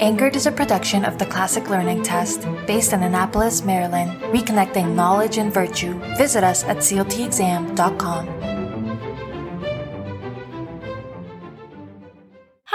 Anchored is a production of the Classic Learning Test based in Annapolis, Maryland, reconnecting knowledge and virtue. Visit us at cltexam.com.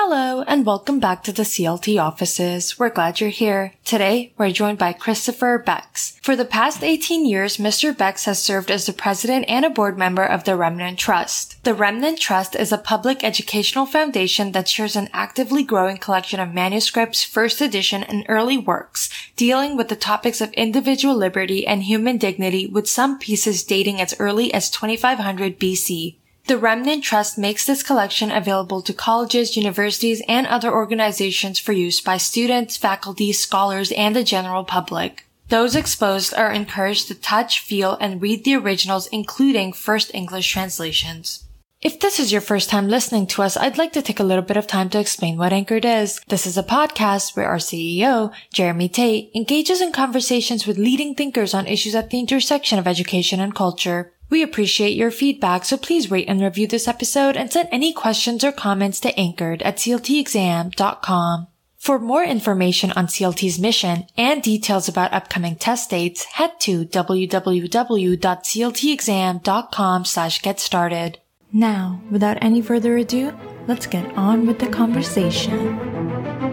Hello, and welcome back to the CLT offices. We're glad you're here. Today, we're joined by Christopher Bex. For the past 18 years, Mr. Bex has served as the president and a board member of the Remnant Trust. The Remnant Trust is a public educational foundation that shares an actively growing collection of manuscripts, first edition, and early works, dealing with the topics of individual liberty and human dignity with some pieces dating as early as 2500 BC. The Remnant Trust makes this collection available to colleges, universities, and other organizations for use by students, faculty, scholars, and the general public. Those exposed are encouraged to touch, feel, and read the originals, including first English translations. If this is your first time listening to us, I'd like to take a little bit of time to explain what Anchored is. This is a podcast where our CEO, Jeremy Tate, engages in conversations with leading thinkers on issues at the intersection of education and culture. We appreciate your feedback, so please rate and review this episode and send any questions or comments to anchored at cltexam.com. For more information on CLT's mission and details about upcoming test dates, head to www.cltexam.com slash get started. Now, without any further ado, let's get on with the conversation.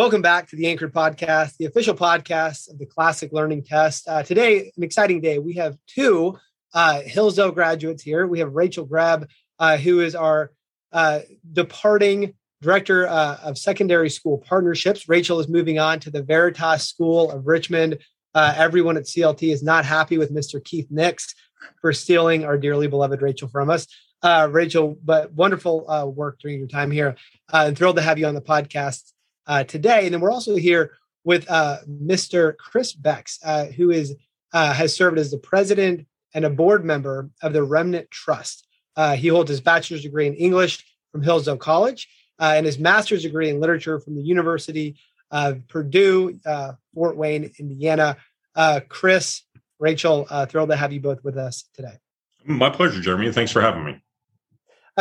Welcome back to the Anchored Podcast, the official podcast of the Classic Learning Test. Uh, today, an exciting day. We have two uh, Hillsdale graduates here. We have Rachel Greb, uh, who is our uh, departing director uh, of secondary school partnerships. Rachel is moving on to the Veritas School of Richmond. Uh, everyone at CLT is not happy with Mr. Keith Nix for stealing our dearly beloved Rachel from us. Rachel, but wonderful work during your time here. and thrilled to have you on the podcast uh, today. And then we're also here with uh, Mr. Chris Bex, uh, who is uh, has served as the president and a board member of the Remnant Trust. Uh, he holds his bachelor's degree in English from Hillsdale College uh, and his master's degree in literature from the University of Purdue, Fort Wayne, Indiana. Chris, Rachel, thrilled to have you both with us today. My pleasure, Jeremy. Thanks for having me.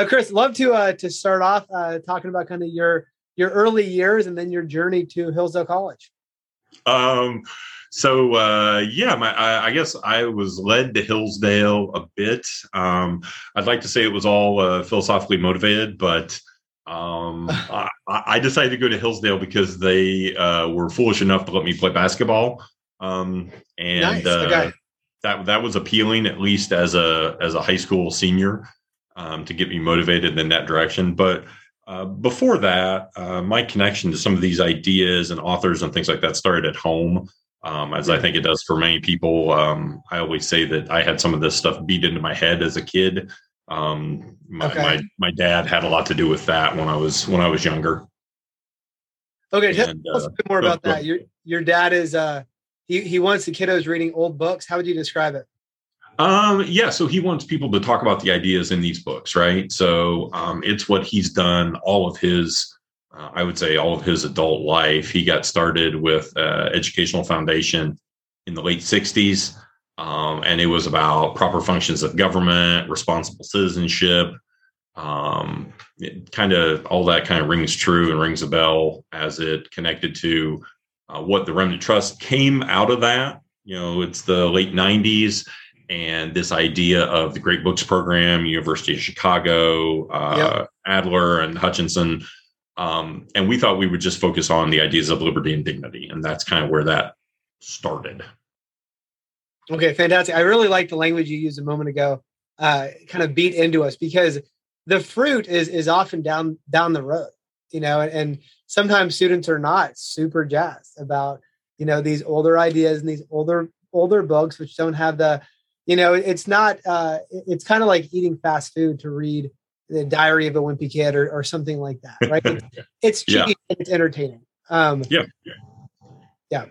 Chris, love to to start off talking about kind of your your early years and then your journey to Hillsdale College? Um, so uh, yeah, my, I, I, guess I was led to Hillsdale a bit. Um, I'd like to say it was all uh, philosophically motivated, but um, I, I, decided to go to Hillsdale because they uh, were foolish enough to let me play basketball, um, and nice. Uh, okay. that that was appealing at least as a as a high school senior um, to get me motivated in that direction. But uh, before that, uh, my connection to some of these ideas and authors and things like that started at home, um, as I think it does for many people. Um, I always say that I had some of this stuff beat into my head as a kid. Um, my, okay. my, my dad had a lot to do with that when I was when I was younger. Okay, and, tell us a bit more about that. Your your dad is uh, he he wants the kiddos reading old books. How would you describe it? Um, yeah, so he wants people to talk about the ideas in these books, right? So um, it's what he's done all of his, uh, I would say, all of his adult life. He got started with uh, Educational Foundation in the late 60s, um, and it was about proper functions of government, responsible citizenship. Um, kind of all that kind of rings true and rings a bell as it connected to uh, what the Remnant Trust came out of that. You know, it's the late 90s and this idea of the Great Books Program, University of Chicago, uh, yep. Adler, and Hutchinson. Um, and we thought we would just focus on the ideas of liberty and dignity. And that's kind of where that started. Okay, fantastic. I really like the language you used a moment ago, uh, kind of beat into us because the fruit is is often down down the road, you know, and, and sometimes students are not super jazzed about, you know, these older ideas and these older older books which don't have the you know it's not uh, it's kind of like eating fast food to read the diary of a wimpy kid or, or something like that right it's, it's yeah. it's entertaining um yeah yeah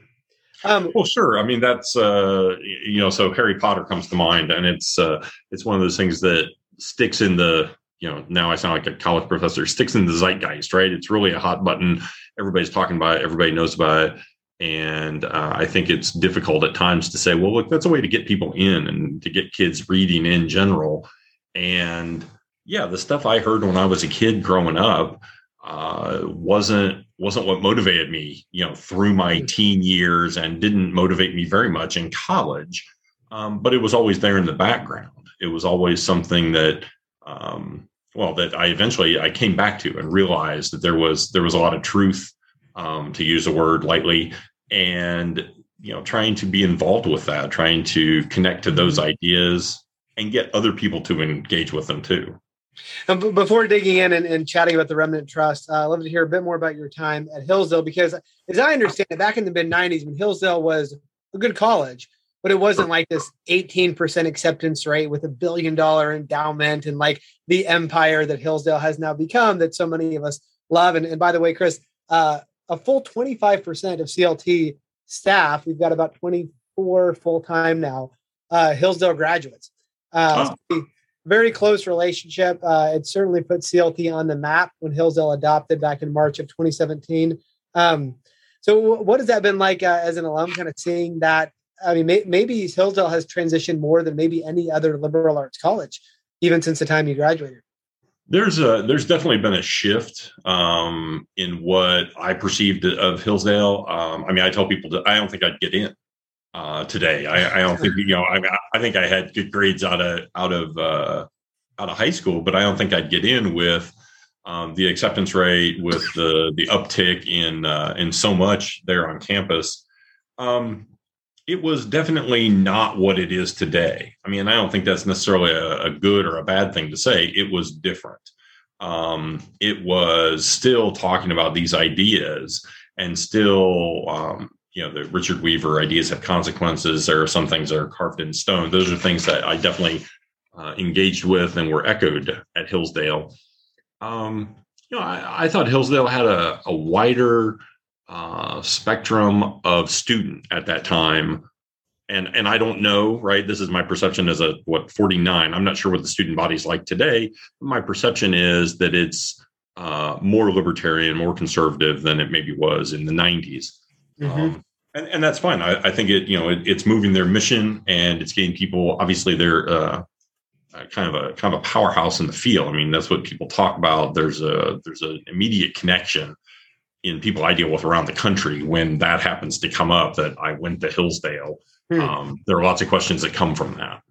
um, well, sure. I mean, that's uh, you know, so Harry Potter comes to mind, and it's uh, it's one of those things that sticks in the you know. Now I sound like a college professor. Sticks in the zeitgeist, right? It's really a hot button. Everybody's talking about it. Everybody knows about it. And uh, I think it's difficult at times to say, well, look, that's a way to get people in and to get kids reading in general. And yeah, the stuff I heard when I was a kid growing up uh, wasn't wasn't what motivated me, you know, through my hmm. teen years, and didn't motivate me very much in college. Um, but it was always there in the background. It was always something that, um, well, that I eventually I came back to and realized that there was there was a lot of truth, um, to use a word lightly, and you know, trying to be involved with that, trying to connect to those hmm. ideas and get other people to engage with them too. Um, before digging in and, and, chatting about the Remnant Trust, uh, I'd love to hear a bit more about your time at Hillsdale because, as I understand it, back in the mid 90s when Hillsdale was a good college, but it wasn't like this 18% acceptance rate with a billion dollar endowment and like the empire that Hillsdale has now become that so many of us love. And, and by the way, Chris, uh, a full 25% of CLT staff, we've got about 24 full time now, uh, Hillsdale graduates. Uh, oh very close relationship. Uh, it certainly put CLT on the map when Hillsdale adopted back in March of 2017. Um, so, w- what has that been like uh, as an alum, kind of seeing that? I mean, may- maybe Hillsdale has transitioned more than maybe any other liberal arts college, even since the time you graduated. There's a there's definitely been a shift um, in what I perceived of Hillsdale. Um, I mean, I tell people that I don't think I'd get in uh, today. I, I, don't think you know. I, I think I had good grades out of out of uh, out of high school, but I don't think I'd get in with um, the acceptance rate, with the the uptick in uh, in so much there on campus. Um, it was definitely not what it is today. I mean, I don't think that's necessarily a, a good or a bad thing to say. It was different. Um, it was still talking about these ideas and still um, you know the Richard Weaver ideas have consequences. There are some things that are carved in stone. Those are things that I definitely uh, engaged with and were echoed at Hillsdale. Um, you know, I, I, thought Hillsdale had a, a wider uh, spectrum of student at that time, and and I don't know, right? This is my perception as a what 49. I'm not sure what the student body's like today. My perception is that it's uh, more libertarian, more conservative than it maybe was in the 90s. Mm-hmm. Um, and, and that's fine. I, I think it, you know, it, it's moving their mission and it's getting people. Obviously, they're uh, kind of a kind of a powerhouse in the field. I mean, that's what people talk about. There's a there's an immediate connection in people I deal with around the country when that happens to come up. That I went to Hillsdale. Hmm. Um, there are lots of questions that come from that.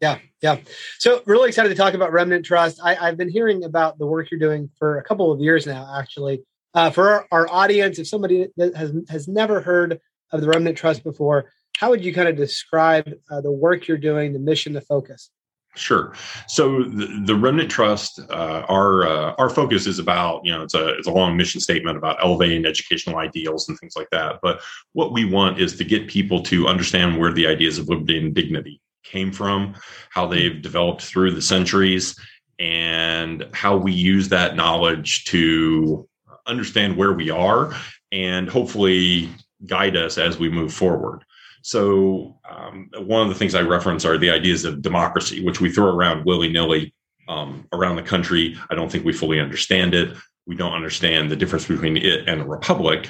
Yeah, yeah. So really excited to talk about Remnant Trust. I, have been hearing about the work you're doing for a couple of years now, actually. Uh, for our, our, audience, if somebody has has never heard of the Remnant Trust before. How would you kind of describe uh, the work you're doing, the mission, the focus? Sure. So the, the Remnant Trust, uh, our uh, our focus is about you know it's a it's a long mission statement about elevating educational ideals and things like that. But what we want is to get people to understand where the ideas of liberty and dignity came from, how they've developed through the centuries, and how we use that knowledge to understand where we are and hopefully guide us as we move forward. So, um, one of the things I reference are the ideas of democracy, which we throw around willy nilly um, around the country. I don't think we fully understand it. We don't understand the difference between it and a republic.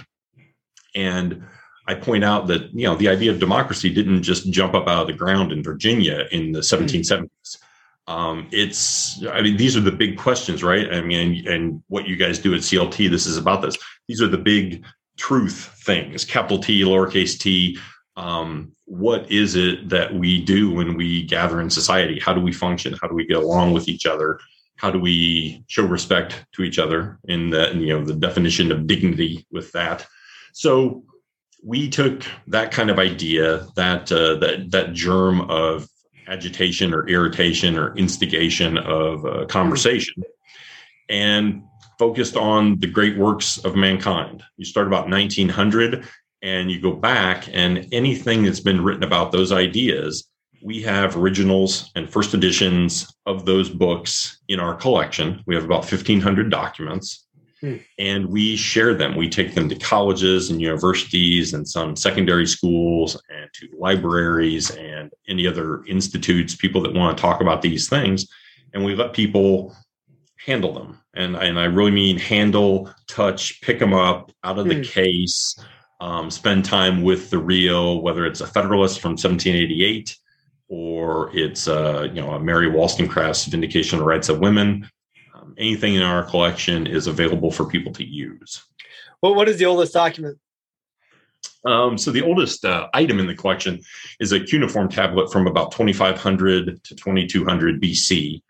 And I point out that you know the idea of democracy didn't just jump up out of the ground in Virginia in the 1770s. Um, it's I mean these are the big questions, right? I mean, and, and what you guys do at CLT, this is about this. These are the big truth things, capital T, lowercase t. Um, what is it that we do when we gather in society? How do we function? How do we get along with each other? How do we show respect to each other in the you know the definition of dignity with that? So we took that kind of idea, that uh, that that germ of agitation or irritation or instigation of uh, conversation, and focused on the great works of mankind. You start about 1900 and you go back, and anything that's been written about those ideas, we have originals and first editions of those books in our collection. We have about 1,500 documents. Hmm. And we share them. We take them to colleges and universities and some secondary schools and to libraries and any other institutes, people that want to talk about these things. And we let people handle them. And, and I really mean handle, touch, pick them up out of the mm. case, um, spend time with the real, whether it's a Federalist from 1788 or it's uh, you know a Mary Wollstonecraft's Vindication of the Rights of Women. Um, anything in our collection is available for people to use. Well, what is the oldest document? Um, so the oldest uh, item in the collection is a cuneiform tablet from about 2500 to 2200 BC.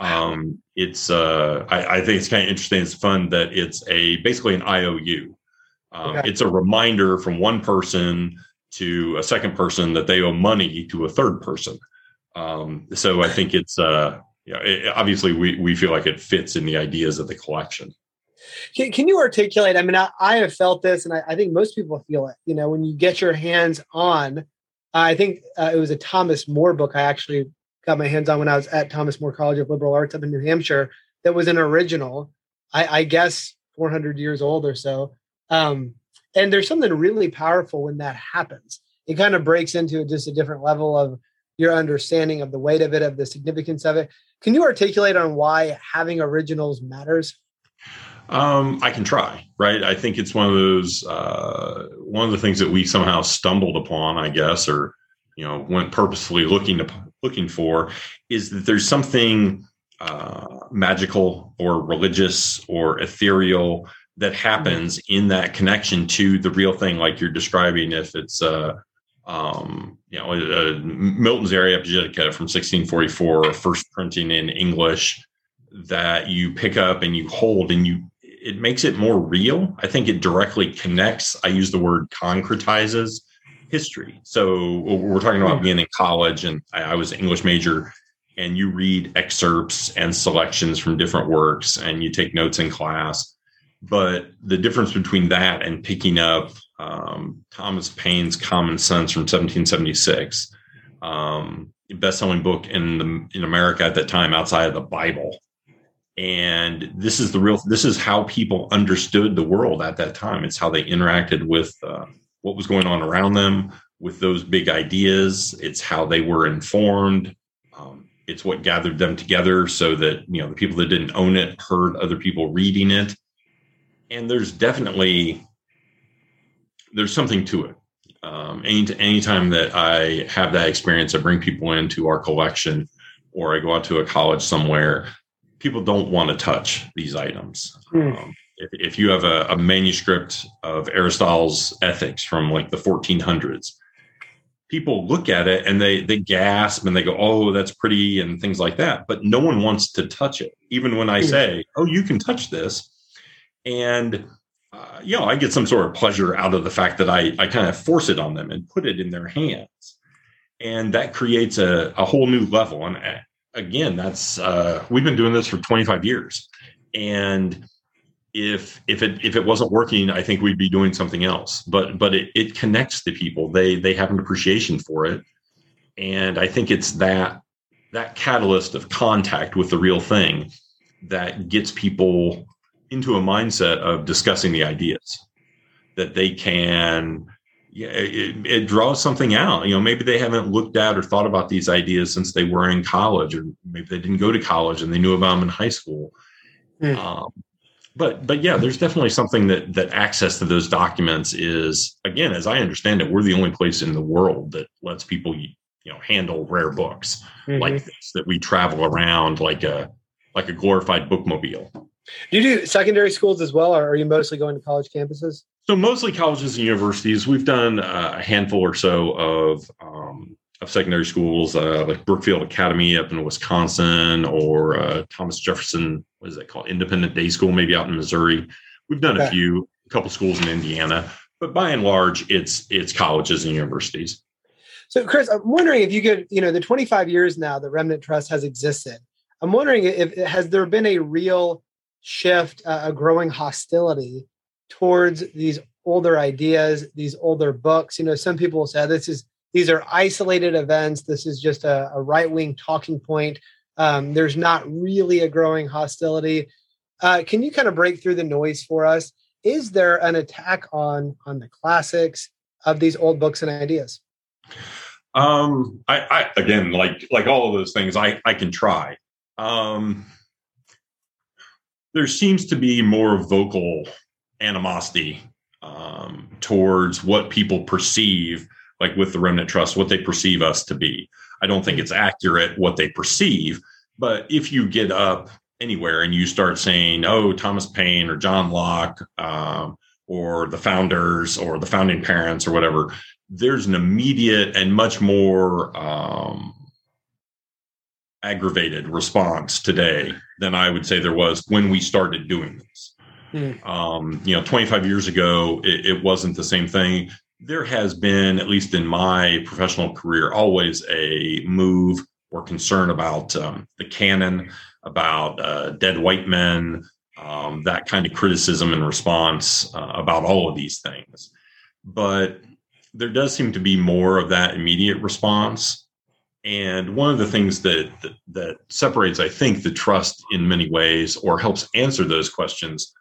Um, it's uh, I, I, think it's kind of interesting. It's fun that it's a basically an IOU. Um, okay. It's a reminder from one person to a second person that they owe money to a third person. Um, so I think it's uh, yeah, it, obviously we we feel like it fits in the ideas of the collection. Can, can you articulate? I mean, I, I have felt this, and I, I, think most people feel it. You know, when you get your hands on, I think uh, it was a Thomas More book. I actually got my hands on when I was at Thomas More College of Liberal Arts up in New Hampshire. That was an original. I, I guess 400 years old or so. Um, and there's something really powerful when that happens. It kind of breaks into just a different level of your understanding of the weight of it, of the significance of it. Can you articulate on why having originals matters? Um, I can try, right? I think it's one of those uh, one of the things that we somehow stumbled upon, I guess, or you know, went purposefully looking to looking for, is that there's something uh, magical or religious or ethereal that mm-hmm. happens in that connection to the real thing, like you're describing. If it's uh, um, you know, uh, Milton's Areopagitica from 1644, first printing in English that you pick up and you hold and you it makes it more real. I think it directly connects. I use the word concretizes history. So we're talking about being in college, and I, I was an English major, and you read excerpts and selections from different works, and you take notes in class. But the difference between that and picking up um, Thomas Paine's Common Sense from 1776, um, best-selling book in the in America at that time outside of the Bible, and this is the real this is how people understood the world at that time. It's how they interacted with uh, what was going on around them with those big ideas. It's how they were informed. Um, it's what gathered them together so that you know the people that didn't own it heard other people reading it and there's definitely there's something to it um, any anytime that i have that experience i bring people into our collection or i go out to a college somewhere people don't want to touch these items. Mm. Um, if, if, you have a, a, manuscript of Aristotle's Ethics from like the 1400s, people look at it and they they gasp and they go, "Oh, that's pretty," and things like that. But no one wants to touch it, even when I mm. say, "Oh, you can touch this," and uh, you know, I get some sort of pleasure out of the fact that I I kind of force it on them and put it in their hands, and that creates a, a whole new level. And again, that's uh, we've been doing this for 25 years, and if if it if it wasn't working, I think we'd be doing something else. But but it, it connects the people. They they have an appreciation for it, and I think it's that that catalyst of contact with the real thing that gets people into a mindset of discussing the ideas that they can yeah, it, it, draws something out. You know, maybe they haven't looked at or thought about these ideas since they were in college, or maybe they didn't go to college and they knew about them in high school. Mm. Um, but but yeah, there's definitely something that that access to those documents is again, as I understand it, we're the only place in the world that lets people you know handle rare books mm-hmm. like this that we travel around like a like a glorified bookmobile. Do you do secondary schools as well, or are you mostly going to college campuses? So mostly colleges and universities. We've done a handful or so of um, of secondary schools, uh, like Brookfield Academy up in Wisconsin, or uh, Thomas Jefferson. What is that called? Independent Day School, maybe out in Missouri. We've done okay. a few, a couple schools in Indiana, but by and large, it's it's colleges and universities. So, Chris, I'm wondering if you could, you know, the 25 years now the Remnant Trust has existed. I'm wondering if has there been a real shift, uh, a growing hostility towards these older ideas, these older books. You know, some people say this is these are isolated events. This is just a, a right wing talking point. Um, there's not really a growing hostility. Uh, can you kind of break through the noise for us? Is there an attack on on the classics of these old books and ideas? Um, I, I again, like like all of those things, I I can try. Um, there seems to be more vocal animosity um, towards what people perceive, like with the remnant trust, what they perceive us to be. I don't think it's accurate what they perceive, but if you get up anywhere and you start saying, "Oh, Thomas Paine or John Locke," um, or the founders or the founding parents or whatever, there's an immediate and much more um, aggravated response today than I would say there was when we started doing this. Mm. Um, you know, 25 years ago, it, it, wasn't the same thing. There has been, at least in my professional career, always a move or concern about um, the canon, about uh, dead white men, um, that kind of criticism and response uh, about all of these things. But there does seem to be more of that immediate response. And one of the things that, that, that separates, I think, the trust in many ways or helps answer those questions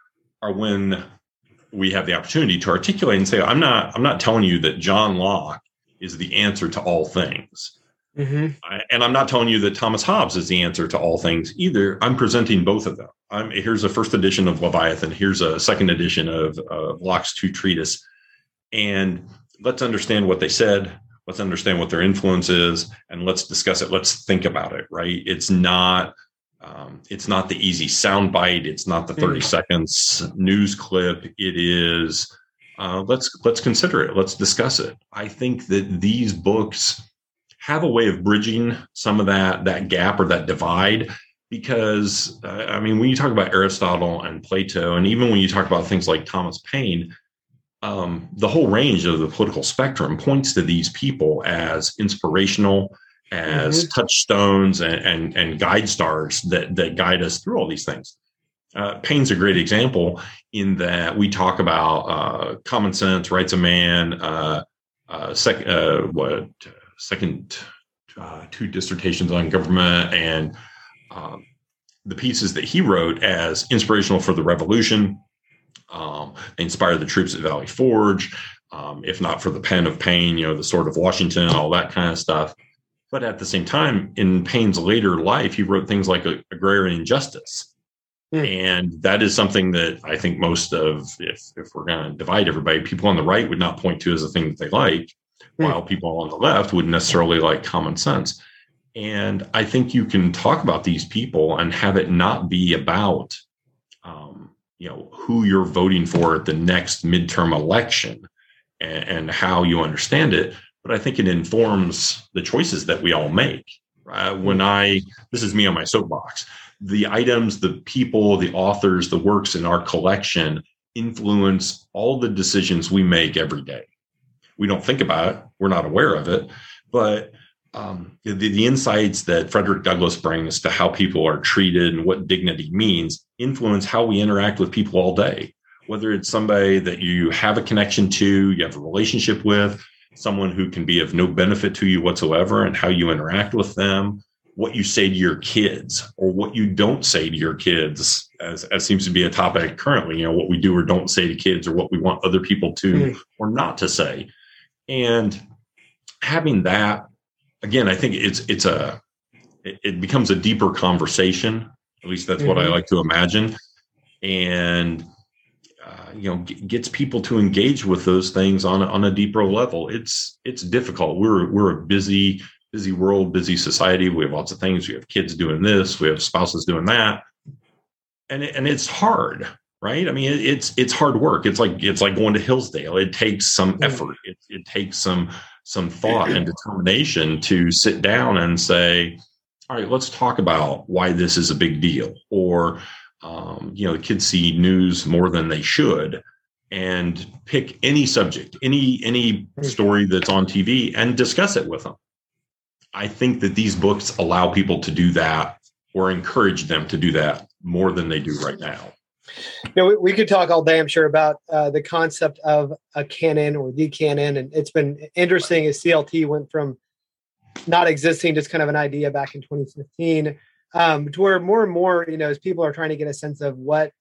are when we have the opportunity to articulate and say, I'm not, I'm not telling you that John Locke is the answer to all things. Mm-hmm. I, and I'm not telling you that Thomas Hobbes is the answer to all things either. I'm presenting both of them. I'm, here's a first edition of Leviathan. Here's a second edition of uh, Locke's two treatise, and let's understand what they said. Let's understand what their influence is, and let's discuss it. Let's think about it. Right? It's not. Um, it's not the easy soundbite. It's not the 30 mm. seconds news clip. It is. Uh, let's let's consider it. Let's discuss it. I think that these books have a way of bridging some of that that gap or that divide because uh, i mean when you talk about aristotle and plato and even when you talk about things like thomas paine um, the whole range of the political spectrum points to these people as inspirational as mm-hmm. touchstones and, and, and guide stars that that guide us through all these things uh, Paine's a great example in that we talk about uh, common sense, rights of man, uh, uh sec- uh, what second uh, two dissertations on government and um, the pieces that he wrote as inspirational for the revolution. Um, inspired the troops at Valley Forge. Um, if not for the pen of Paine, you know, the sword of Washington, all that kind of stuff. But at the same time, in Paine's later life, he wrote things like agrarian justice. Mm. And that is something that I think most of, if, if we're going to divide everybody, people on the right would not point to as a thing that they like mm. while people on the left wouldn't necessarily like common sense. And I think you can talk about these people and have it not be about, you know, who you're voting for at the next midterm election and, and, how you understand it. But I think it informs the choices that we all make. Uh, when I, this is me on my soapbox, the items, the people, the authors, the works in our collection influence all the decisions we make every day. We don't think about it. We're not aware of it. But um, the, the insights that frederick douglass brings to how people are treated and what dignity means influence how we interact with people all day whether it's somebody that you have a connection to you have a relationship with someone who can be of no benefit to you whatsoever and how you interact with them what you say to your kids or what you don't say to your kids as, as seems to be a topic currently you know what we do or don't say to kids or what we want other people to mm. or not to say and having that again i think it's it's a it, becomes a deeper conversation at least that's mm-hmm. what i mm-hmm. like to imagine and uh, you know g- gets people to engage with those things on a, on a deeper level it's it's difficult we're we're a busy busy world busy society we have lots of things we have kids doing this we have spouses doing that and it, and it's hard right? I mean, it, it's it's hard work. It's like it's like going to Hillsdale. It takes some effort. It, it takes some some thought and determination to sit down and say, all right, let's talk about why this is a big deal. Or, um, you know, the kids see news more than they should, and pick any subject, any any story that's on TV, and discuss it with them. I think that these books allow people to do that or encourage them to do that more than they do right now. You know, we, we, could talk all day, I'm sure, about uh, the concept of a canon or the canon, and it's been interesting as CLT went from not existing, just kind of an idea back in 2015, um, to where more and more, you know, as people are trying to get a sense of what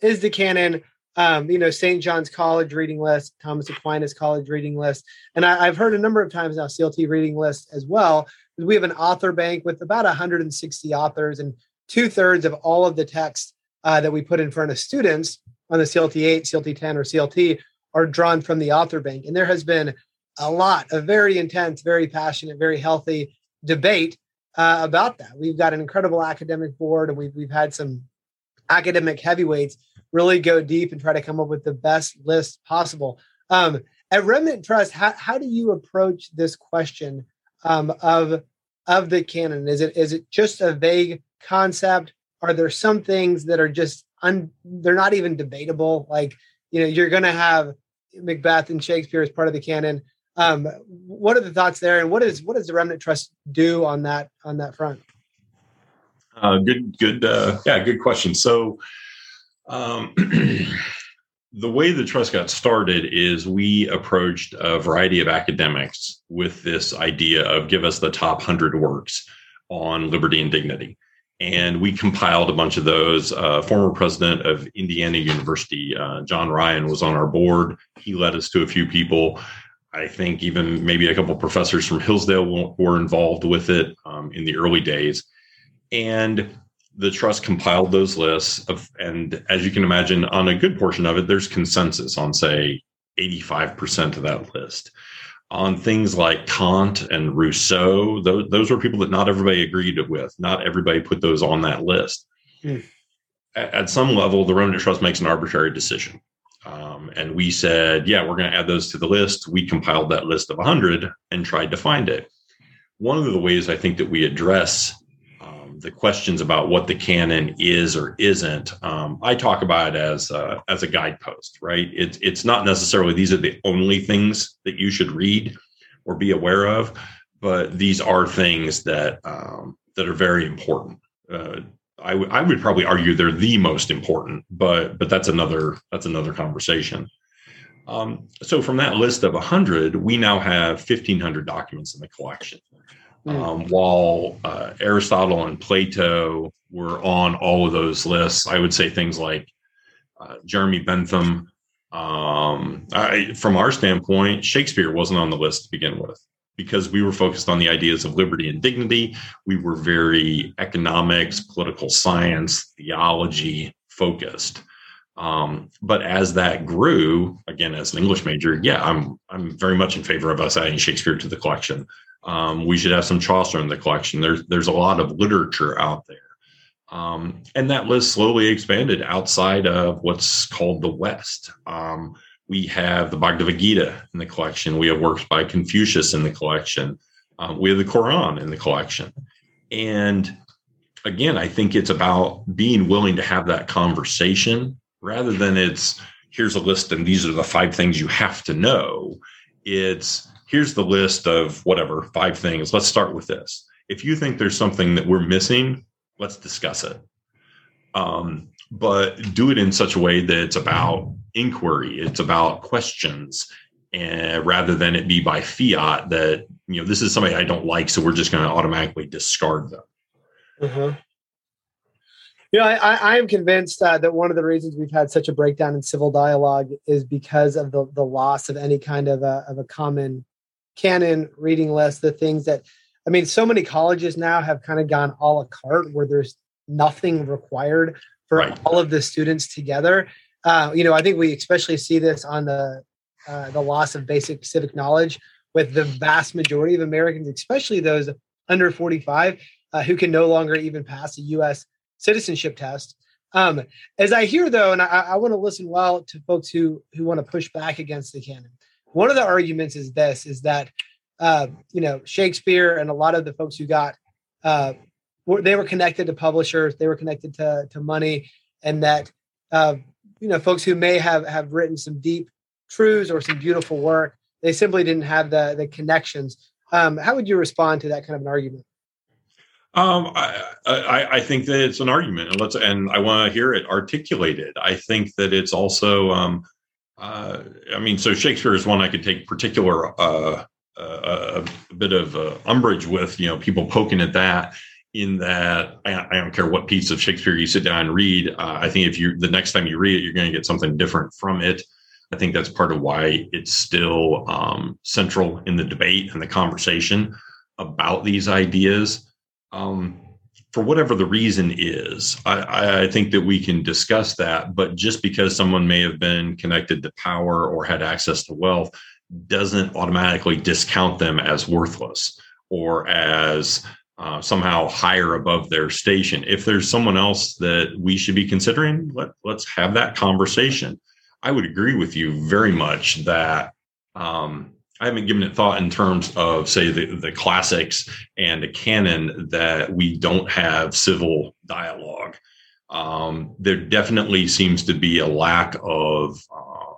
is the canon, um, you know, St. John's College reading list, Thomas Aquinas College reading list, and I, have heard a number of times now CLT reading list as well. We have an author bank with about 160 authors, and two thirds of all of the text uh, that we put in front of students on the CLT 8, CLT 10, or CLT are drawn from the author bank. And there has been a lot of very intense, very passionate, very healthy debate uh, about that. We've got an incredible academic board, and we've we've had some academic heavyweights really go deep and try to come up with the best list possible. Um, at Remnant Trust, how, how do you approach this question um, of of the canon? Is it is it just a vague concept? Are there some things that are just un, they're not even debatable? Like you know, you're going to have Macbeth and Shakespeare as part of the canon. Um, what are the thoughts there, and what is what does the Remnant Trust do on that on that front? Uh, good, good, uh, yeah, good question. So, um, the way the trust got started is we approached a variety of academics with this idea of give us the top 100 works on liberty and dignity. And we compiled a bunch of those. Uh, former president of Indiana University, uh, John Ryan, was on our board. He led us to a few people. I think even maybe a couple professors from Hillsdale were involved with it um, in the early days. And the trust compiled those lists of, and as you can imagine, on a good portion of it, there's consensus on say 85% of that list. On things like Kant and Rousseau, those, those were people that not everybody agreed with. Not everybody put those on that list. Mm. At, at, some level, the Remnant Trust makes an arbitrary decision. Um, and we said, yeah, we're going to add those to the list. We compiled that list of 100 and tried to find it. One of the ways I think that we address the questions about what the canon is or isn't, um, I talk about it as a, as a guidepost, right? It's it's not necessarily these are the only things that you should read or be aware of, but these are things that um, that are very important. Uh, I, w- I would probably argue they're the most important, but but that's another that's another conversation. Um, so from that list of 100, we now have 1,500 documents in the collection. Hmm. Um, while uh, Aristotle and Plato were on all of those lists, I would say things like uh, Jeremy Bentham. Um, I, from our standpoint, Shakespeare wasn't on the list to begin with because we were focused on the ideas of liberty and dignity. We were very economics, political science, theology focused. Um, but as that grew, again, as an English major, yeah, I'm I'm very much in favor of us adding Shakespeare to the collection. Um, we should have some Chaucer in the collection. There's there's a lot of literature out there, um, and that list slowly expanded outside of what's called the West. Um, we have the Bhagavad Gita in the collection. We have works by Confucius in the collection. Um, we have the Quran in the collection, and again, I think it's about being willing to have that conversation rather than it's here's a list and these are the five things you have to know. It's here's the list of whatever five things. Let's start with this. If you think there's something that we're missing, let's discuss it. Um, but do it in such a way that it's about inquiry, it's about questions, and rather than it be by fiat that you know this is somebody I don't like, so we're just going to automatically discard them. Uh-huh. You know, I, I am convinced uh, that one of the reasons we've had such a breakdown in civil dialogue is because of the, the loss of any kind of a, of a common canon reading list, the things that I mean, so many colleges now have kind of gone a la carte where there's nothing required for right. all of the students together. Uh, you know, I think we especially see this on the uh, the loss of basic civic knowledge with the vast majority of Americans, especially those under 45, uh, who can no longer even pass a U.S. citizenship test. Um, as I hear though, and I, I want to listen well to folks who who want to push back against the canon one of the arguments is this is that uh, you know shakespeare and a lot of the folks who got uh, were, they were connected to publishers they were connected to, to money and that uh, you know folks who may have have written some deep truths or some beautiful work they simply didn't have the the connections um, how would you respond to that kind of an argument um, I, I, I, think that it's an argument, and let's and I want to hear it articulated. I think that it's also um, uh, I mean, so Shakespeare is one I could take particular uh, uh, a bit of uh, umbrage with. You know, people poking at that. In that, I, I, don't care what piece of Shakespeare you sit down and read. Uh, I think if you the next time you read it, you're going to get something different from it. I think that's part of why it's still um, central in the debate and the conversation about these ideas. Um, for whatever the reason is, I, I, think that we can discuss that. But just because someone may have been connected to power or had access to wealth doesn't automatically discount them as worthless or as uh, somehow higher above their station. If there's someone else that we should be considering, let, let's have that conversation. I would agree with you very much that um, I haven't given it thought in terms of, say, the, the classics and the canon that we don't have civil dialogue. Um, there definitely seems to be a lack of uh,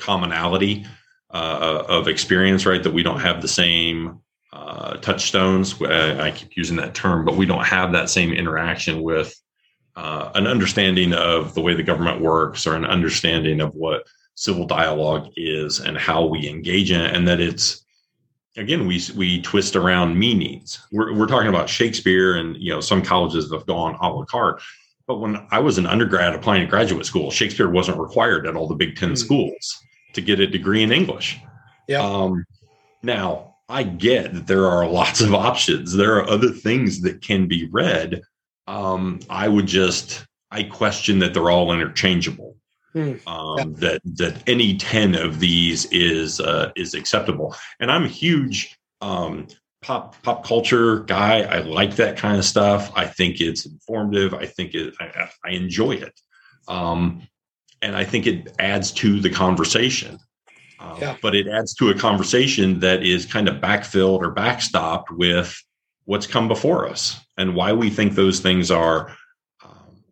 commonality uh, of experience, right? That we don't have the same uh, touchstones. I, I, keep using that term, but we don't have that same interaction with uh, an understanding of the way the government works or an understanding of what civil dialogue is and how we engage in it and that it's again we we twist around meanings we're, we're talking about shakespeare and you know some colleges have gone a la carte but when i was an undergrad applying to graduate school shakespeare wasn't required at all the big 10 mm. schools to get a degree in english yeah um, now i get that there are lots of options. There are other things that can be read. Um, i would just i question that they're all interchangeable. Mm, um, yeah. that that any 10 of these is uh, is acceptable. And i'm a huge um, pop pop culture guy. I like that kind of stuff. I think it's informative. I think it i, I enjoy it. Um, and i think it adds to the conversation uh, yeah. but it adds to a conversation that is kind of backfilled or backstopped with what's come before us and why we think those things are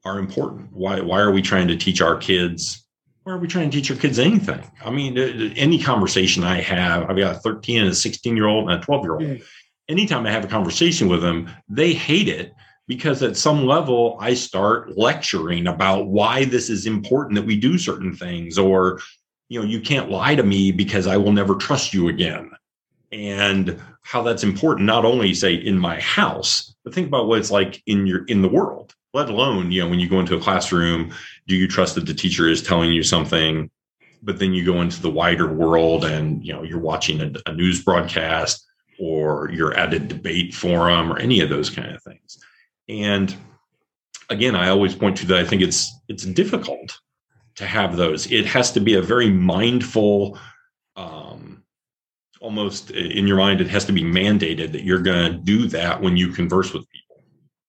are important. Why why are we trying to teach our kids? Why are we trying to teach our kids anything? I mean, any conversation I have, I've got a 13 and a 16 year old and a 12 year old. Mm. Anytime I have a conversation with them, they hate it because at some level I start lecturing about why this is important that we do certain things, or you know, you can't lie to me because I will never trust you again. And how that's important, not only say in my house, but think about what it's like in your in the world let alone you know when you go into a classroom do you trust that the teacher is telling you something but then you go into the wider world and you know you're watching a, a news broadcast or you're at a debate forum or any of those kind of things and again i always point to that i think it's it's difficult to have those it has to be a very mindful um, almost in your mind it has to be mandated that you're going to do that when you converse with people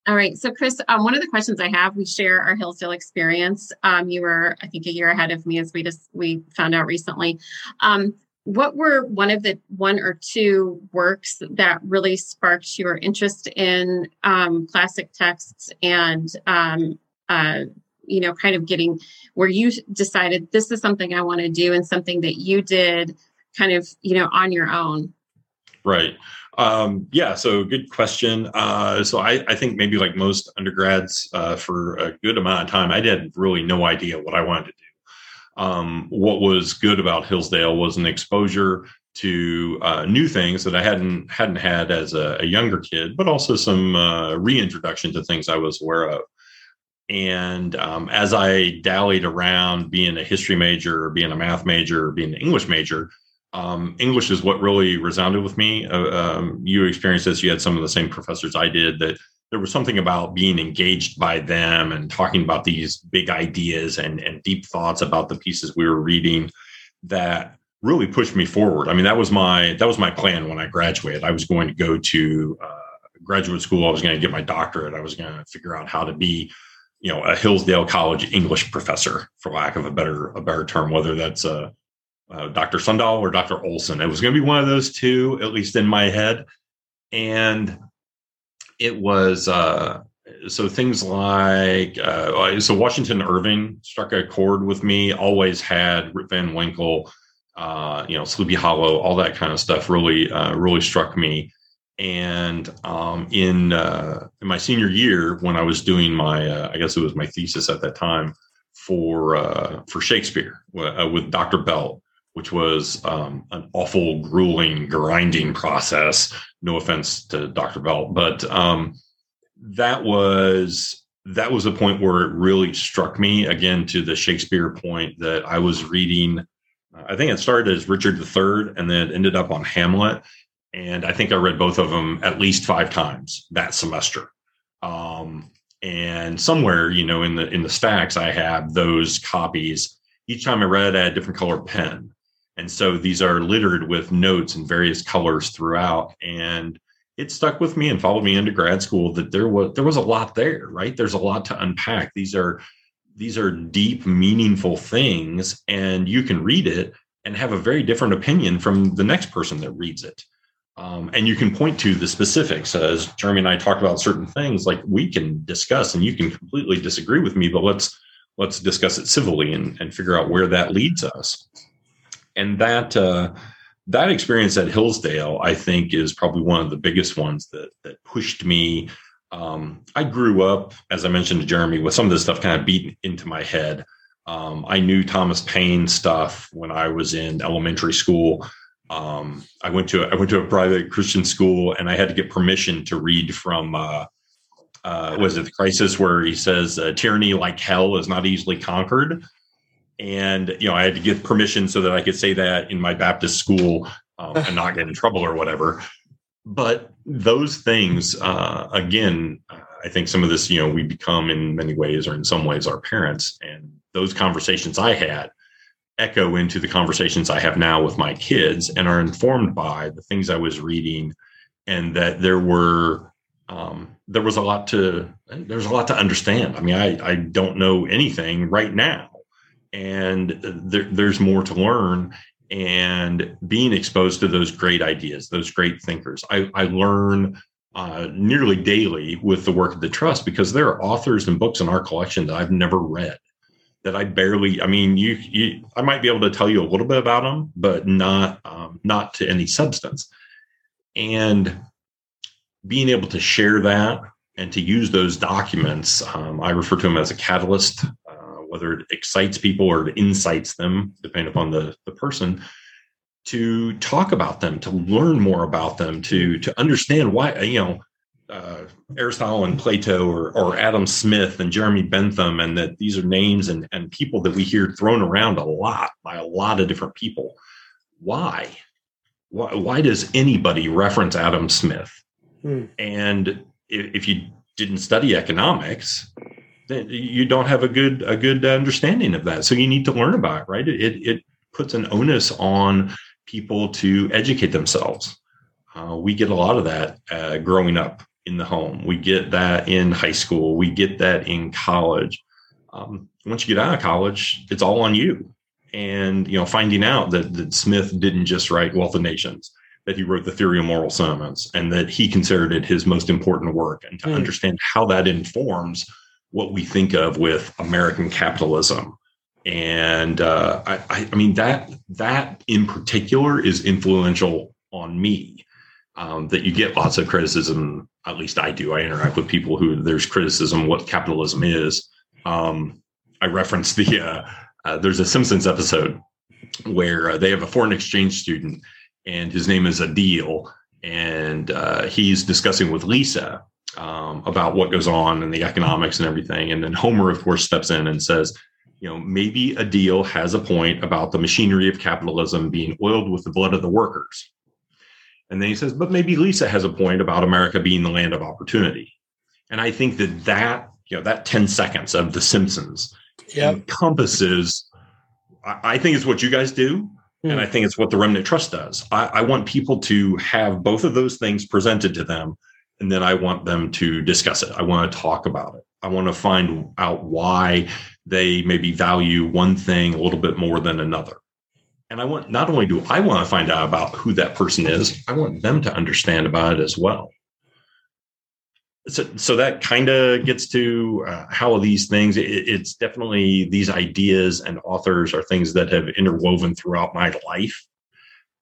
all right. So, Chris, um, one of the questions I have, we share our Hillsdale experience. Um, you were, I think, a year ahead of me, as we just we found out recently. Um, what were one of the one or two works that really sparked your interest in um, classic texts and um, uh, you know, kind of getting where you decided this is something I want to do and something that you did kind of, you know, on your own? Right. Um, yeah, so good question. Uh, so I, I, think maybe like most undergrads, uh, for a good amount of time, I had really no idea what I wanted to do. Um, what was good about Hillsdale was an exposure to uh, new things that I hadn't hadn't had as a, a younger kid, but also some uh, reintroduction to things I was aware of. And um, as I dallied around being a history major, or being a math major, or being an English major, um, English is what really resounded with me. Uh, um, you experienced this. You had some of the same professors I did. That there was something about being engaged by them and talking about these big ideas and and deep thoughts about the pieces we were reading that really pushed me forward. I mean, that was my that was my plan when I graduated. I was going to go to uh, graduate school. I was going to get my doctorate. I was going to figure out how to be you know a Hillsdale College English professor, for lack of a better a better term, whether that's a uh, Dr. Sundahl or Dr. Olson. It was going to be one of those two, at least in my head. And it was uh, so things like uh, so Washington Irving struck a chord with me. Always had Rip Van Winkle, uh, you know, Sleepy Hollow, all that kind of stuff. Really, uh, really struck me. And um, in uh, in my senior year, when I was doing my, uh, I guess it was my thesis at that time for uh, for Shakespeare uh, with Dr. bell which was um, an awful, grueling, grinding process. No offense to Dr. bell but um, that was that was a point where it really struck me again to the Shakespeare point that I was reading. Uh, I think it started as Richard III and then it ended up on Hamlet. And I think I read both of them at least five times that semester. Um, and somewhere, you know, in the in the stacks, I have those copies. Each time I read, I had a different color pen, and so these are littered with notes in various colors throughout. And it stuck with me and followed me into grad school that there was there was a lot there, right? There's a lot to unpack. These are these are deep, meaningful things, and you can read it and have a very different opinion from the next person that reads it. Um, and you can point to the specifics as Jeremy and I talk about certain things like we can discuss and you can completely disagree with me, but let's let's discuss it civilly and, and figure out where that leads us. And that uh, that experience at Hillsdale, I think, is probably one of the biggest ones that that pushed me. Um, I grew up, as I mentioned to Jeremy, with some of this stuff kind of beaten into my head. Um, I knew Thomas Paine stuff when I was in elementary school. Um, I went to I went to a private Christian school, and I had to get permission to read from uh, uh, was it the crisis where he says uh, tyranny like hell is not easily conquered, and you know I had to get permission so that I could say that in my Baptist school um, and not get in trouble or whatever. But those things, uh, again, I think some of this, you know, we become in many ways or in some ways our parents, and those conversations I had echo into the conversations I have now with my kids and are informed by the things I was reading, and that there were um, there was a lot to there's a lot to understand. I mean, I I don't know anything right now, and there, there's more to learn. And being exposed to those great ideas, those great thinkers, I, I learn uh, nearly daily with the work of the trust because there are authors and books in our collection that I've never read that I barely. I mean, you, you I might be able to tell you a little bit about them, but not um, not to any substance. And being able to share that and to use those documents, um, I refer to them as a catalyst, uh, whether it excites people or it incites them, depending upon the the person to talk about them, to learn more about them, to to understand why you know uh, Aristotle and Plato or, or Adam Smith and Jeremy Bentham, and that these are names and, and people that we hear thrown around a lot by a lot of different people. Why? Why, why does anybody reference Adam Smith? Hmm. And if, if, you didn't study economics, then you don't have a good a good understanding of that. So you need to learn about it, right? It it puts an onus on people to educate themselves. Uh, we get a lot of that uh, growing up in the home. We get that in high school. We get that in college. Um, once you get out of college, it's all on you. And you know, finding out that, that Smith didn't just write Wealth of Nations, that he wrote the Theory of Moral Sentiments, and that he considered it his most important work, and to mm. understand how that informs what we think of with American capitalism. And uh, I, I mean that that in particular is influential on me um, that you get lots of criticism. At least I do. I interact with people who there's criticism what capitalism is. Um, I reference the uh, uh, there's a Simpsons episode where uh, they have a foreign exchange student and his name is Adil, and uh, he's discussing with Lisa um, about what goes on and the economics and everything. And then Homer, of course, steps in and says, you know, maybe Adil has a point about the machinery of capitalism being oiled with the blood of the workers. And then he says, but maybe Lisa has a point about America being the land of opportunity. And I think that that, you know, that 10 seconds of The Simpsons yep. encompasses, I, think it's what you guys do. Mm. And I think it's what the Remnant Trust does. I, I want people to have both of those things presented to them. And then I want them to discuss it. I want to talk about it. I want to find out why they maybe value one thing a little bit more than another. And I want not only do I want to find out about who that person is, I want them to understand about it as well. So, so that kind of gets to uh, how these things. It, it's definitely these ideas and authors are things that have interwoven throughout my life.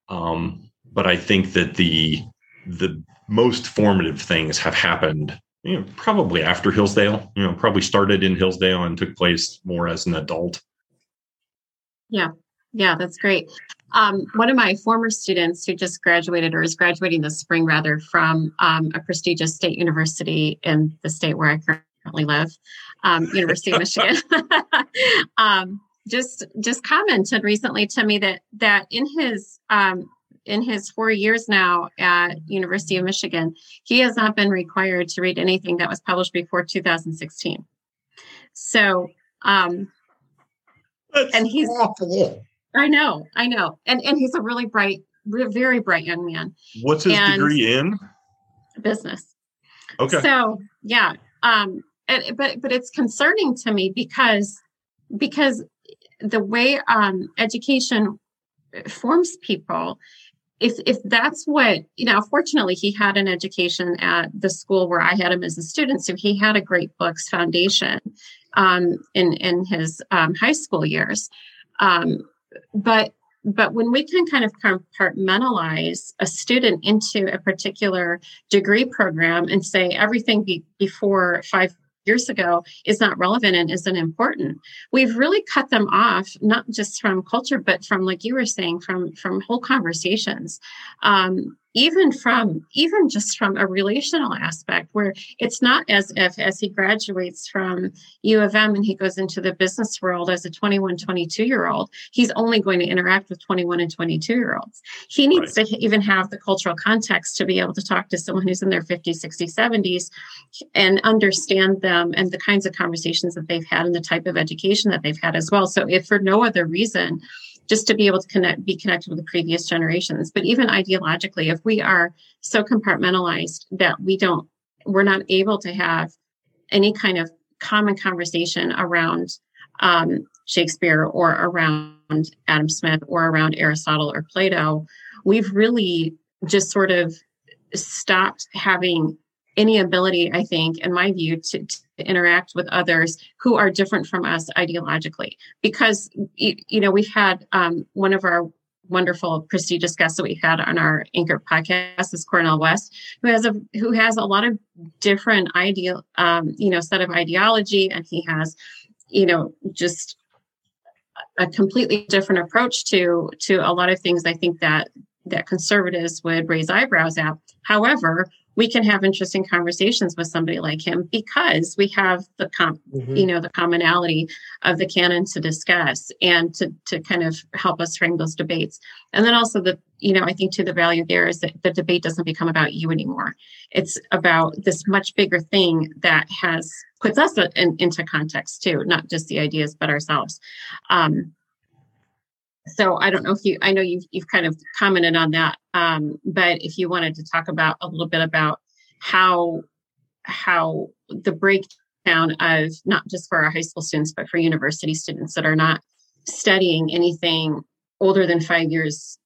Um, but I think that the the most formative things have happened you know, probably after Hillsdale, you know, probably started in Hillsdale and took place more as an adult. Yeah. Yeah, that's great. Um, one of my former students who just graduated or is graduating this spring rather from um, a prestigious state university in the state where I currently live, um, University of Michigan, um, just just commented recently to me that that in his um, in his four years now at University of Michigan, he has not been required to read anything that was published before 2016. So, um, That's and he's awful. I know, I know, and and he's a really bright, very bright young man. What's his And- degree in? Business. Okay. So yeah, um, and, but but it's concerning to me because because the way um, education forms people, if if that's what you know, fortunately he had an education at the school where I had him as a student, so he had a great books foundation um, in in his um, high school years, um, but but when we can kind of compartmentalize a student into a particular degree program and say everything be, before five years ago is not relevant and isn't important we've really cut them off not just from culture but from like you were saying from from whole conversations. Um, even from even just from a relational aspect where it's not as if as he graduates from u of m and he goes into the business world as a 21 22 year old he's only going to interact with 21 and 22 year olds he needs to even have the cultural context to be able to talk to someone who's in their 50s 60s 70s and understand them and the kinds of conversations that they've had and the type of education that they've had as well. So if for no other reason just to be able to connect be connected with the previous generations. But even ideologically if we are so compartmentalized that we don't we're not able to have any kind of common conversation around um, shakespeare or around adam smith or around aristotle or plato we've really just sort of stopped having any ability, I think, in my view, to, to, interact with others who are different from us ideologically. Because, you know, we've had um, one of our wonderful prestigious guests that we've had on our anchor podcast is Cornel West, who has a who has a lot of different ideal, um, you know, set of ideology, and he has, you know, just a completely different approach to to a lot of things. I think that that conservatives would raise eyebrows at. However, we can have interesting conversations with somebody like him because we have the com- mm-hmm. you know the commonality of the canon to discuss and to to kind of help us frame those debates. And then also the you know i think to the value there is that the debate doesn't become about you anymore. It's about this much bigger thing that has puts us in, into context too not just the ideas but ourselves. Um, so I don't know if you, I know you've, you've kind of commented on that, um, but if you wanted to talk about a little bit about how, how the breakdown of not just for our high school students, but for university students that are not studying anything older than five years,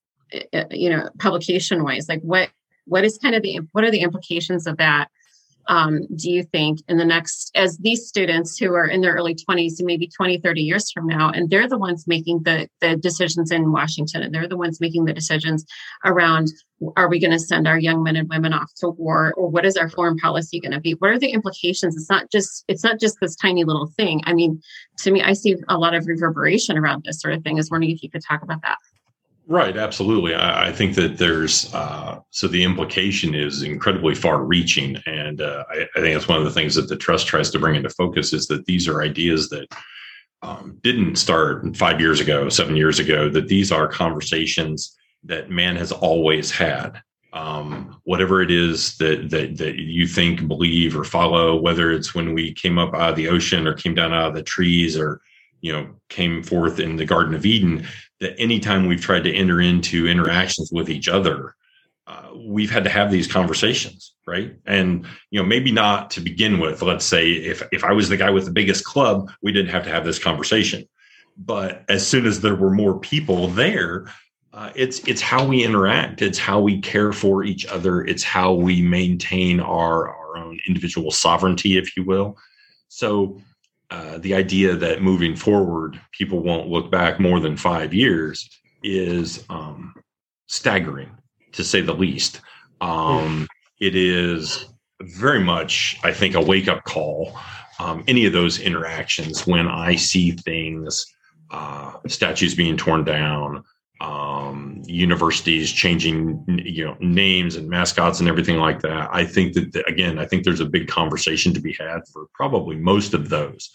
you know, publication wise, like what, what is kind of the, what are the implications of that um, do you think in the next as these students who are in their early 20s and maybe 20 30 years from now and they're the ones making the the decisions in washington and they're the ones making the decisions around are we going to send our young men and women off to war or what is our foreign policy going to be? What are the implications? It's not just it's not just this tiny little thing. I mean to me i see a lot of reverberation around this sort of thing i was wondering if you could talk about that Right, absolutely. I, I think that there's uh, so the implication is incredibly far-reaching, and uh, I, I, think that's one of the things that the trust tries to bring into focus is that these are ideas that um, didn't start five years ago, seven years ago. That these are conversations that man has always had. Um, whatever it is that, that that you think, believe, or follow, whether it's when we came up out of the ocean or came down out of the trees or you know came forth in the garden of eden that anytime we've tried to enter into interactions with each other uh, we've had to have these conversations right? And you know maybe not to begin with let's say if if i was the guy with the biggest club we didn't have to have this conversation. But as soon as there were more people there uh, it's it's how we interact. It's how we care for each other. It's how we maintain our our own individual sovereignty if you will. So uh, the idea that moving forward people won't look back more than five years is um, staggering to say the least. Um, it is very much i think a wake-up call um, any of those interactions when i see things uh, statues being torn down um, universities changing you know names and mascots and everything like that i think that again i think there's a big conversation to be had for probably most of those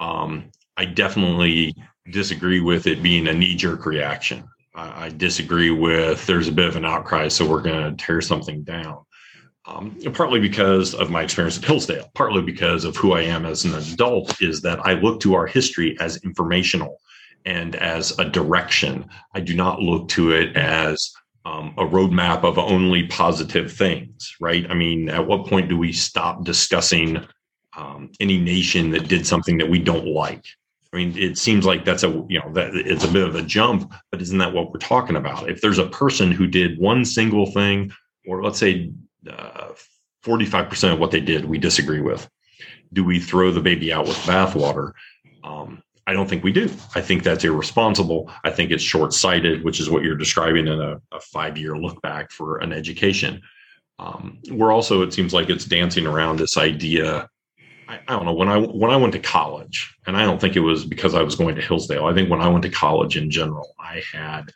um, i definitely disagree with it being a knee-jerk reaction I, I disagree with. There's a bit of an outcry, so we're going to tear something down. Um, partly because of my experience at Hillsdale, partly because of who I am as an adult, is that I look to our history as informational and as a direction. I do not look to it as um, a roadmap of only positive things, right? I mean, at what point do we stop discussing um, any nation that did something that we don't like? I mean, it seems like that's a you know that it's a bit of a jump, but isn't that what we're talking about? If there's a person who did one single thing, or let's say uh, forty-five percent of what they did, we disagree with, do we throw the baby out with bathwater? Um, I don't think we do. I think that's irresponsible. I think it's short sighted, which is what you're describing in a, a five year look back for an education. Um, we're also, it seems like it's dancing around this idea. I, I, don't know when I when I went to college, and I don't think it was because I was going to Hillsdale. I think when I went to college in general, I had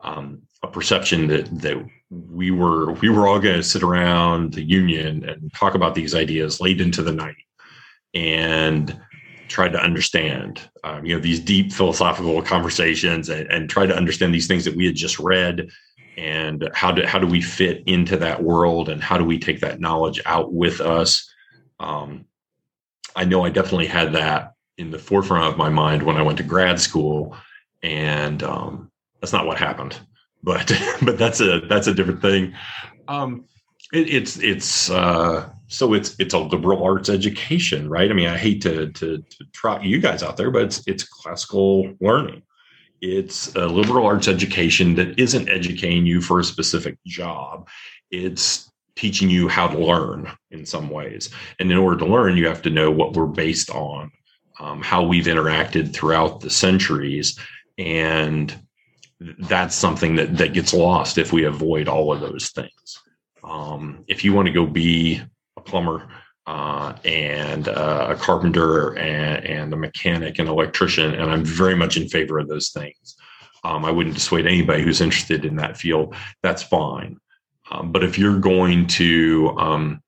um, a perception that that we were we were all going to sit around the union and talk about these ideas late into the night, and tried to understand, um, you know, these deep philosophical conversations and, and try to understand these things that we had just read and how do how do we fit into that world and how do we take that knowledge out with us? Um, i know i definitely had that in the forefront of my mind when i went to grad school and um, that's not what happened but but that's a that's a different thing. Um, it, it's it's uh, so it's it's a liberal arts education, right? I mean, I hate to, to to trot you guys out there, but it's it's classical learning. It's a liberal arts education that isn't educating you for a specific job. It's teaching you how to learn in some ways. And in order to learn, you have to know what we're based on, um, how we've interacted throughout the centuries, and that's something that that gets lost if we avoid all of those things. Um, if you want to go be a plumber uh, and uh, a carpenter and, and, a mechanic and electrician, and I'm very much in favor of those things. Um, I wouldn't dissuade anybody who's interested in that field. That's fine. Um, but if you're going to um,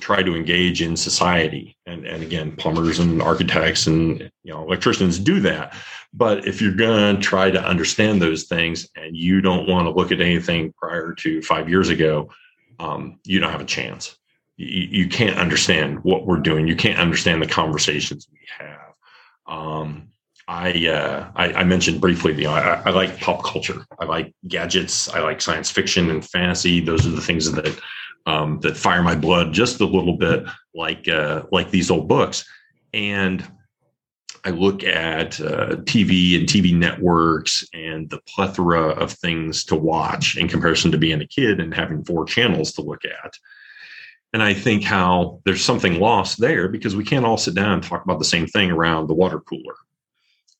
try to engage in society, and, and again, plumbers and architects and you know electricians do that. But if you're going to try to understand those things and you don't want to look at anything prior to five years ago, um, you don't have a chance. You, you, can't understand what we're doing. You can't understand the conversations we have. Um, I, uh, I, I mentioned briefly, you know, I, I, like pop culture. I like gadgets. I like science fiction and fantasy. Those are the things that um, that fire my blood just a little bit, like uh, like these old books. And I look at uh, TV and TV networks and the plethora of things to watch in comparison to being a kid and having four channels to look at. And I think how there's something lost there because we can't all sit down and talk about the same thing around the water cooler.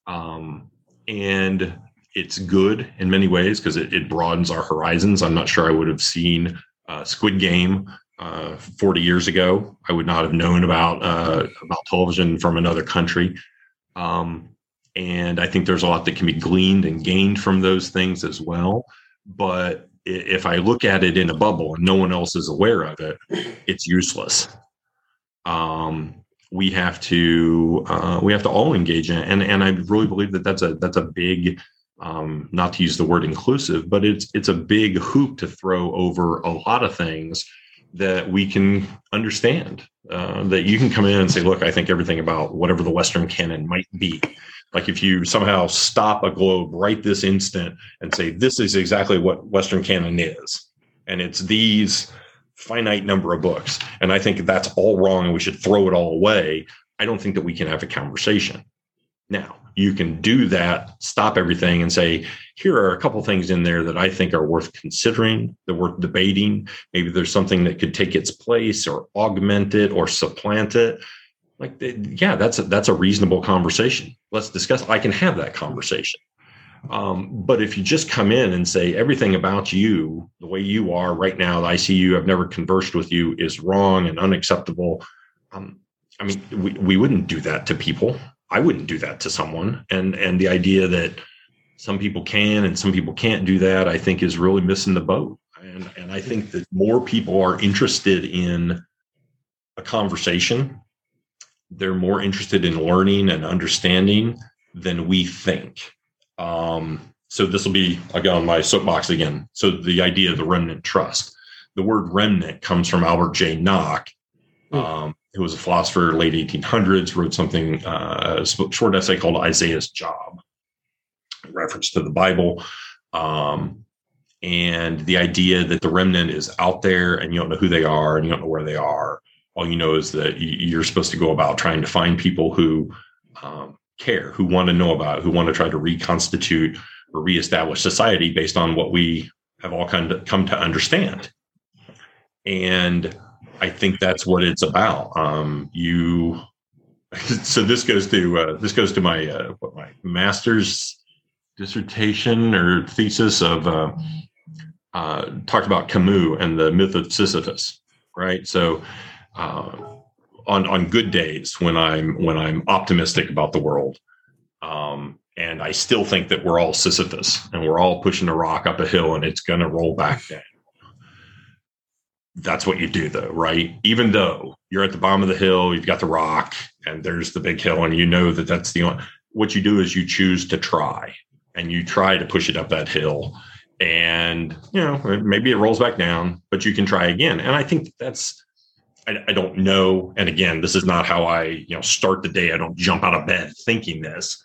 Um, and it's good in many ways because it, it, broadens our horizons. I'm not sure I would have seen uh, Squid Game uh, 40 years ago. I would not have known about uh, about television from another country. Um, and I think there's a lot that can be gleaned and gained from those things as well. But if I look at it in a bubble and no one else is aware of it, it's useless. Um, we have to uh, we have to all engage in it, and and I really believe that that's a that's a big um, not to use the word inclusive, but it's it's a big hoop to throw over a lot of things that we can understand. Uh, that you can come in and say, look, I think everything about whatever the Western canon might be. Like if you somehow stop a globe right this instant and say, this is exactly what Western canon is. And it's these finite number of books. And I think that's all wrong and we should throw it all away. I don't think that we can have a conversation. Now, you can do that, stop everything and say, here are a couple things in there that I think are worth considering, that worth debating. Maybe there's something that could take its place or augment it or supplant it. Like, yeah, that's a, that's a reasonable conversation. Let's discuss. I can have that conversation. Um, but if you just come in and say everything about you, the way you are right now, I see you, I've never conversed with you, is wrong and unacceptable. Um, I mean, we, we wouldn't do that to people. I wouldn't do that to someone. And and the idea that some people can and some people can't do that, I think is really missing the boat. And and I think that more people are interested in a conversation. They're more interested in learning and understanding than we think. Um, so this will be again on my soapbox again. So the idea of the remnant trust. The word remnant comes from Albert J. Nock, hmm. um, who was a philosopher late 1800s, wrote something, uh, a short essay called Isaiah's Job, reference to the Bible. Um, and the idea that the remnant is out there and you don't know who they are and you don't know where they are. All you know is that you're supposed to go about trying to find people who um, care, who want to know about, who want to try to reconstitute or reestablish society based on what we have all kind of come to understand. And I think that's what it's about. Um, you, so this goes to uh, this goes to my uh, what my master's dissertation or thesis of uh, uh, talked about Camus and the myth of Sisyphus, right? So, uh, on on good days when I'm when I'm optimistic about the world, um, and I still think that we're all Sisyphus and we're all pushing a rock up a hill and it's going to roll back down. That's what you do, though, right? Even though you're at the bottom of the hill, you've got the rock, and there's the big hill, and you know that that's the only. What you do is you choose to try, and you try to push it up that hill and you know maybe it rolls back down but you can try again and i think that's I, I, don't know and again this is not how i you know start the day i don't jump out of bed thinking this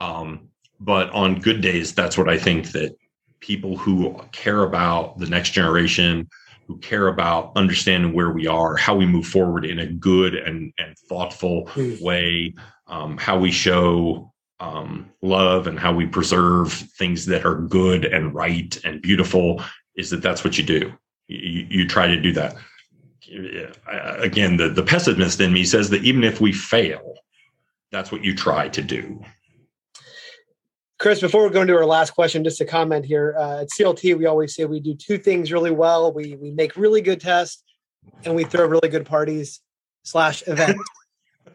um, but on good days that's what i think that people who care about the next generation who care about understanding where we are how we move forward in a good and, and thoughtful mm. way um, how we show um, love and how we preserve things that are good and right and beautiful is that that's what you do. You, you try to do that. Again, the, the pessimist in me says that even if we fail, that's what you try to do. Chris, before we go into our last question, just a comment here. Uh, at CLT, we always say we do two things really well. We we make really good tests, and we throw really good parties slash events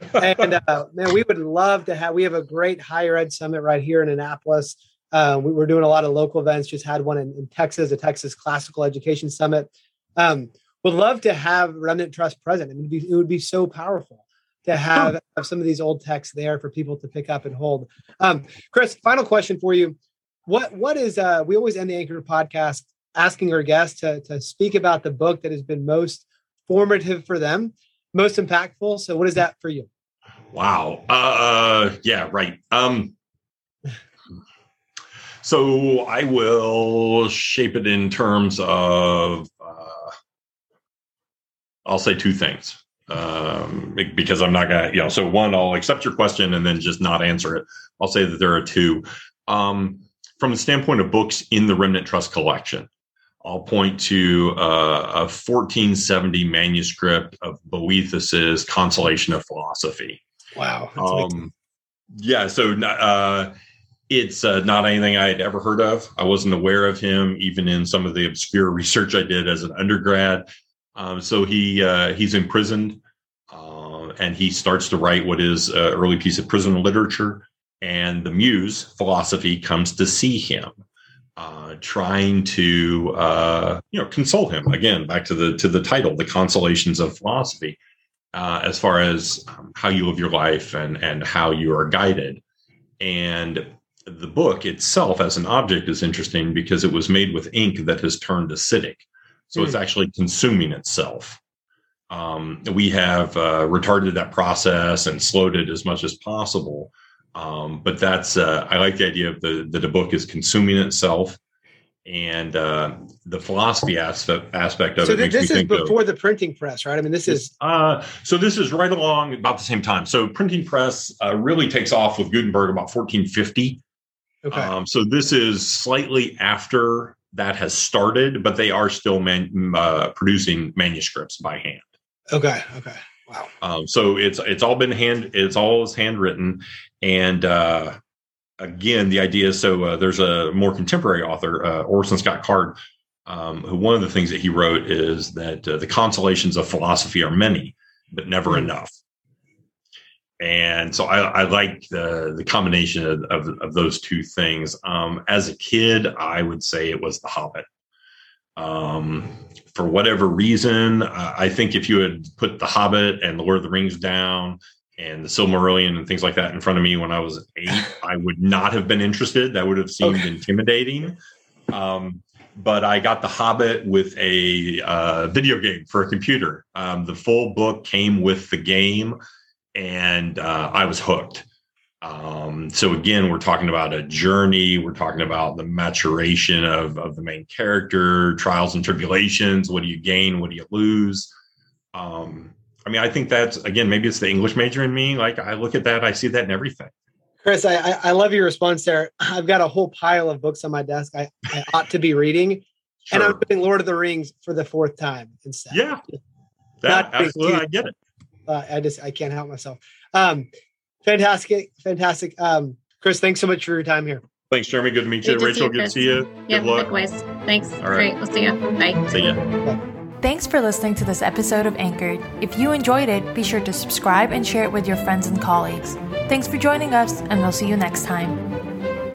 and uh, man, we would love to have. We have a great higher ed summit right here in Annapolis. Uh, we were doing a lot of local events. Just had one in, in Texas, a Texas Classical Education Summit. Um, would love to have Remnant Trust present. I mean, be, it would be so powerful to have, have, some of these old texts there for people to pick up and hold. Um, Chris, final question for you: What what is? Uh, we always end the Anchor podcast asking our guests to to speak about the book that has been most formative for them, most impactful. So, what is that for you? Wow. Uh, yeah, right. Um, so I will shape it in terms of, uh, I'll say two things um, because I'm not to, you know, so one, I'll accept your question and then just not answer it. I'll say that there are two. Um, from the standpoint of books in the Remnant Trust collection, I'll point to uh, a 1470 manuscript of Boethius's Consolation of Philosophy. Wow. Um, yeah. So uh, it's uh, not anything I had ever heard of. I wasn't aware of him, even in some of the obscure research I did as an undergrad. Um, so he uh, he's imprisoned, uh, and he starts to write what is an early piece of prison literature. And the muse philosophy comes to see him, uh, trying to uh, you know console him. Again, back to the to the title, the consolations of philosophy uh, as far as um, how you live your life and and how you are guided. And the book itself, as an object, is interesting because it was made with ink that has turned acidic, so mm. it's hmm. actually consuming itself. Um, we have uh, retarded that process and slowed it as much as possible. Um, but that's uh, I like the idea of the that the book is consuming itself and uh, the philosophy aspect aspect of so it. So this is before of, the printing press, right? I mean, this is uh, so this is right along about the same time. So printing press uh, really takes off with Gutenberg about 1450. Okay. Um, so this is slightly after that has started, but they are still man, uh, producing manuscripts by hand. Okay. Okay. Wow. Um, so it's it's all been hand it's all is handwritten, and uh, again, the idea is so uh, there's a more contemporary author, uh, Orson Scott Card, um, who one of the things that he wrote is that uh, the consolations of philosophy are many, but never mm-hmm. enough. And so I, I like the the combination of, of, of those two things. Um, as a kid, I would say it was The Hobbit. Um, for whatever reason, I think if you had put The Hobbit and The Lord of the Rings down and the Silmarillion and things like that in front of me when I was eight, I would not have been interested. That would have seemed okay. intimidating. Um, but I got The Hobbit with a uh, video game for a computer. Um, the full book came with the game, and uh, I was hooked. Um, so again, we're talking about a journey. We're talking about the maturation of, of the main character, trials and tribulations. What do you gain? What do you lose? Um, I mean, I think that's again, maybe it's the English major in me. Like I look at that, I see that in everything. Chris, I, I love your response there. I've got a whole pile of books on my desk I, I ought to be reading, sure. and I'm reading Lord of the Rings for the fourth time instead. Yeah, that, absolutely, I get it. Uh, I just I can't help myself. Um, fantastic, fantastic. Um, Chris, thanks so much for your time here. Thanks, Jeremy. Good to meet you. Good Rachel, good to see you. Yeah, likewise. Thanks. All right. Great. We'll see you. Bye. See you. Bye. Thanks for listening to this episode of Anchored. If you enjoyed it, be sure to subscribe and share it with your friends and colleagues. Thanks for joining us, and we'll see you next time.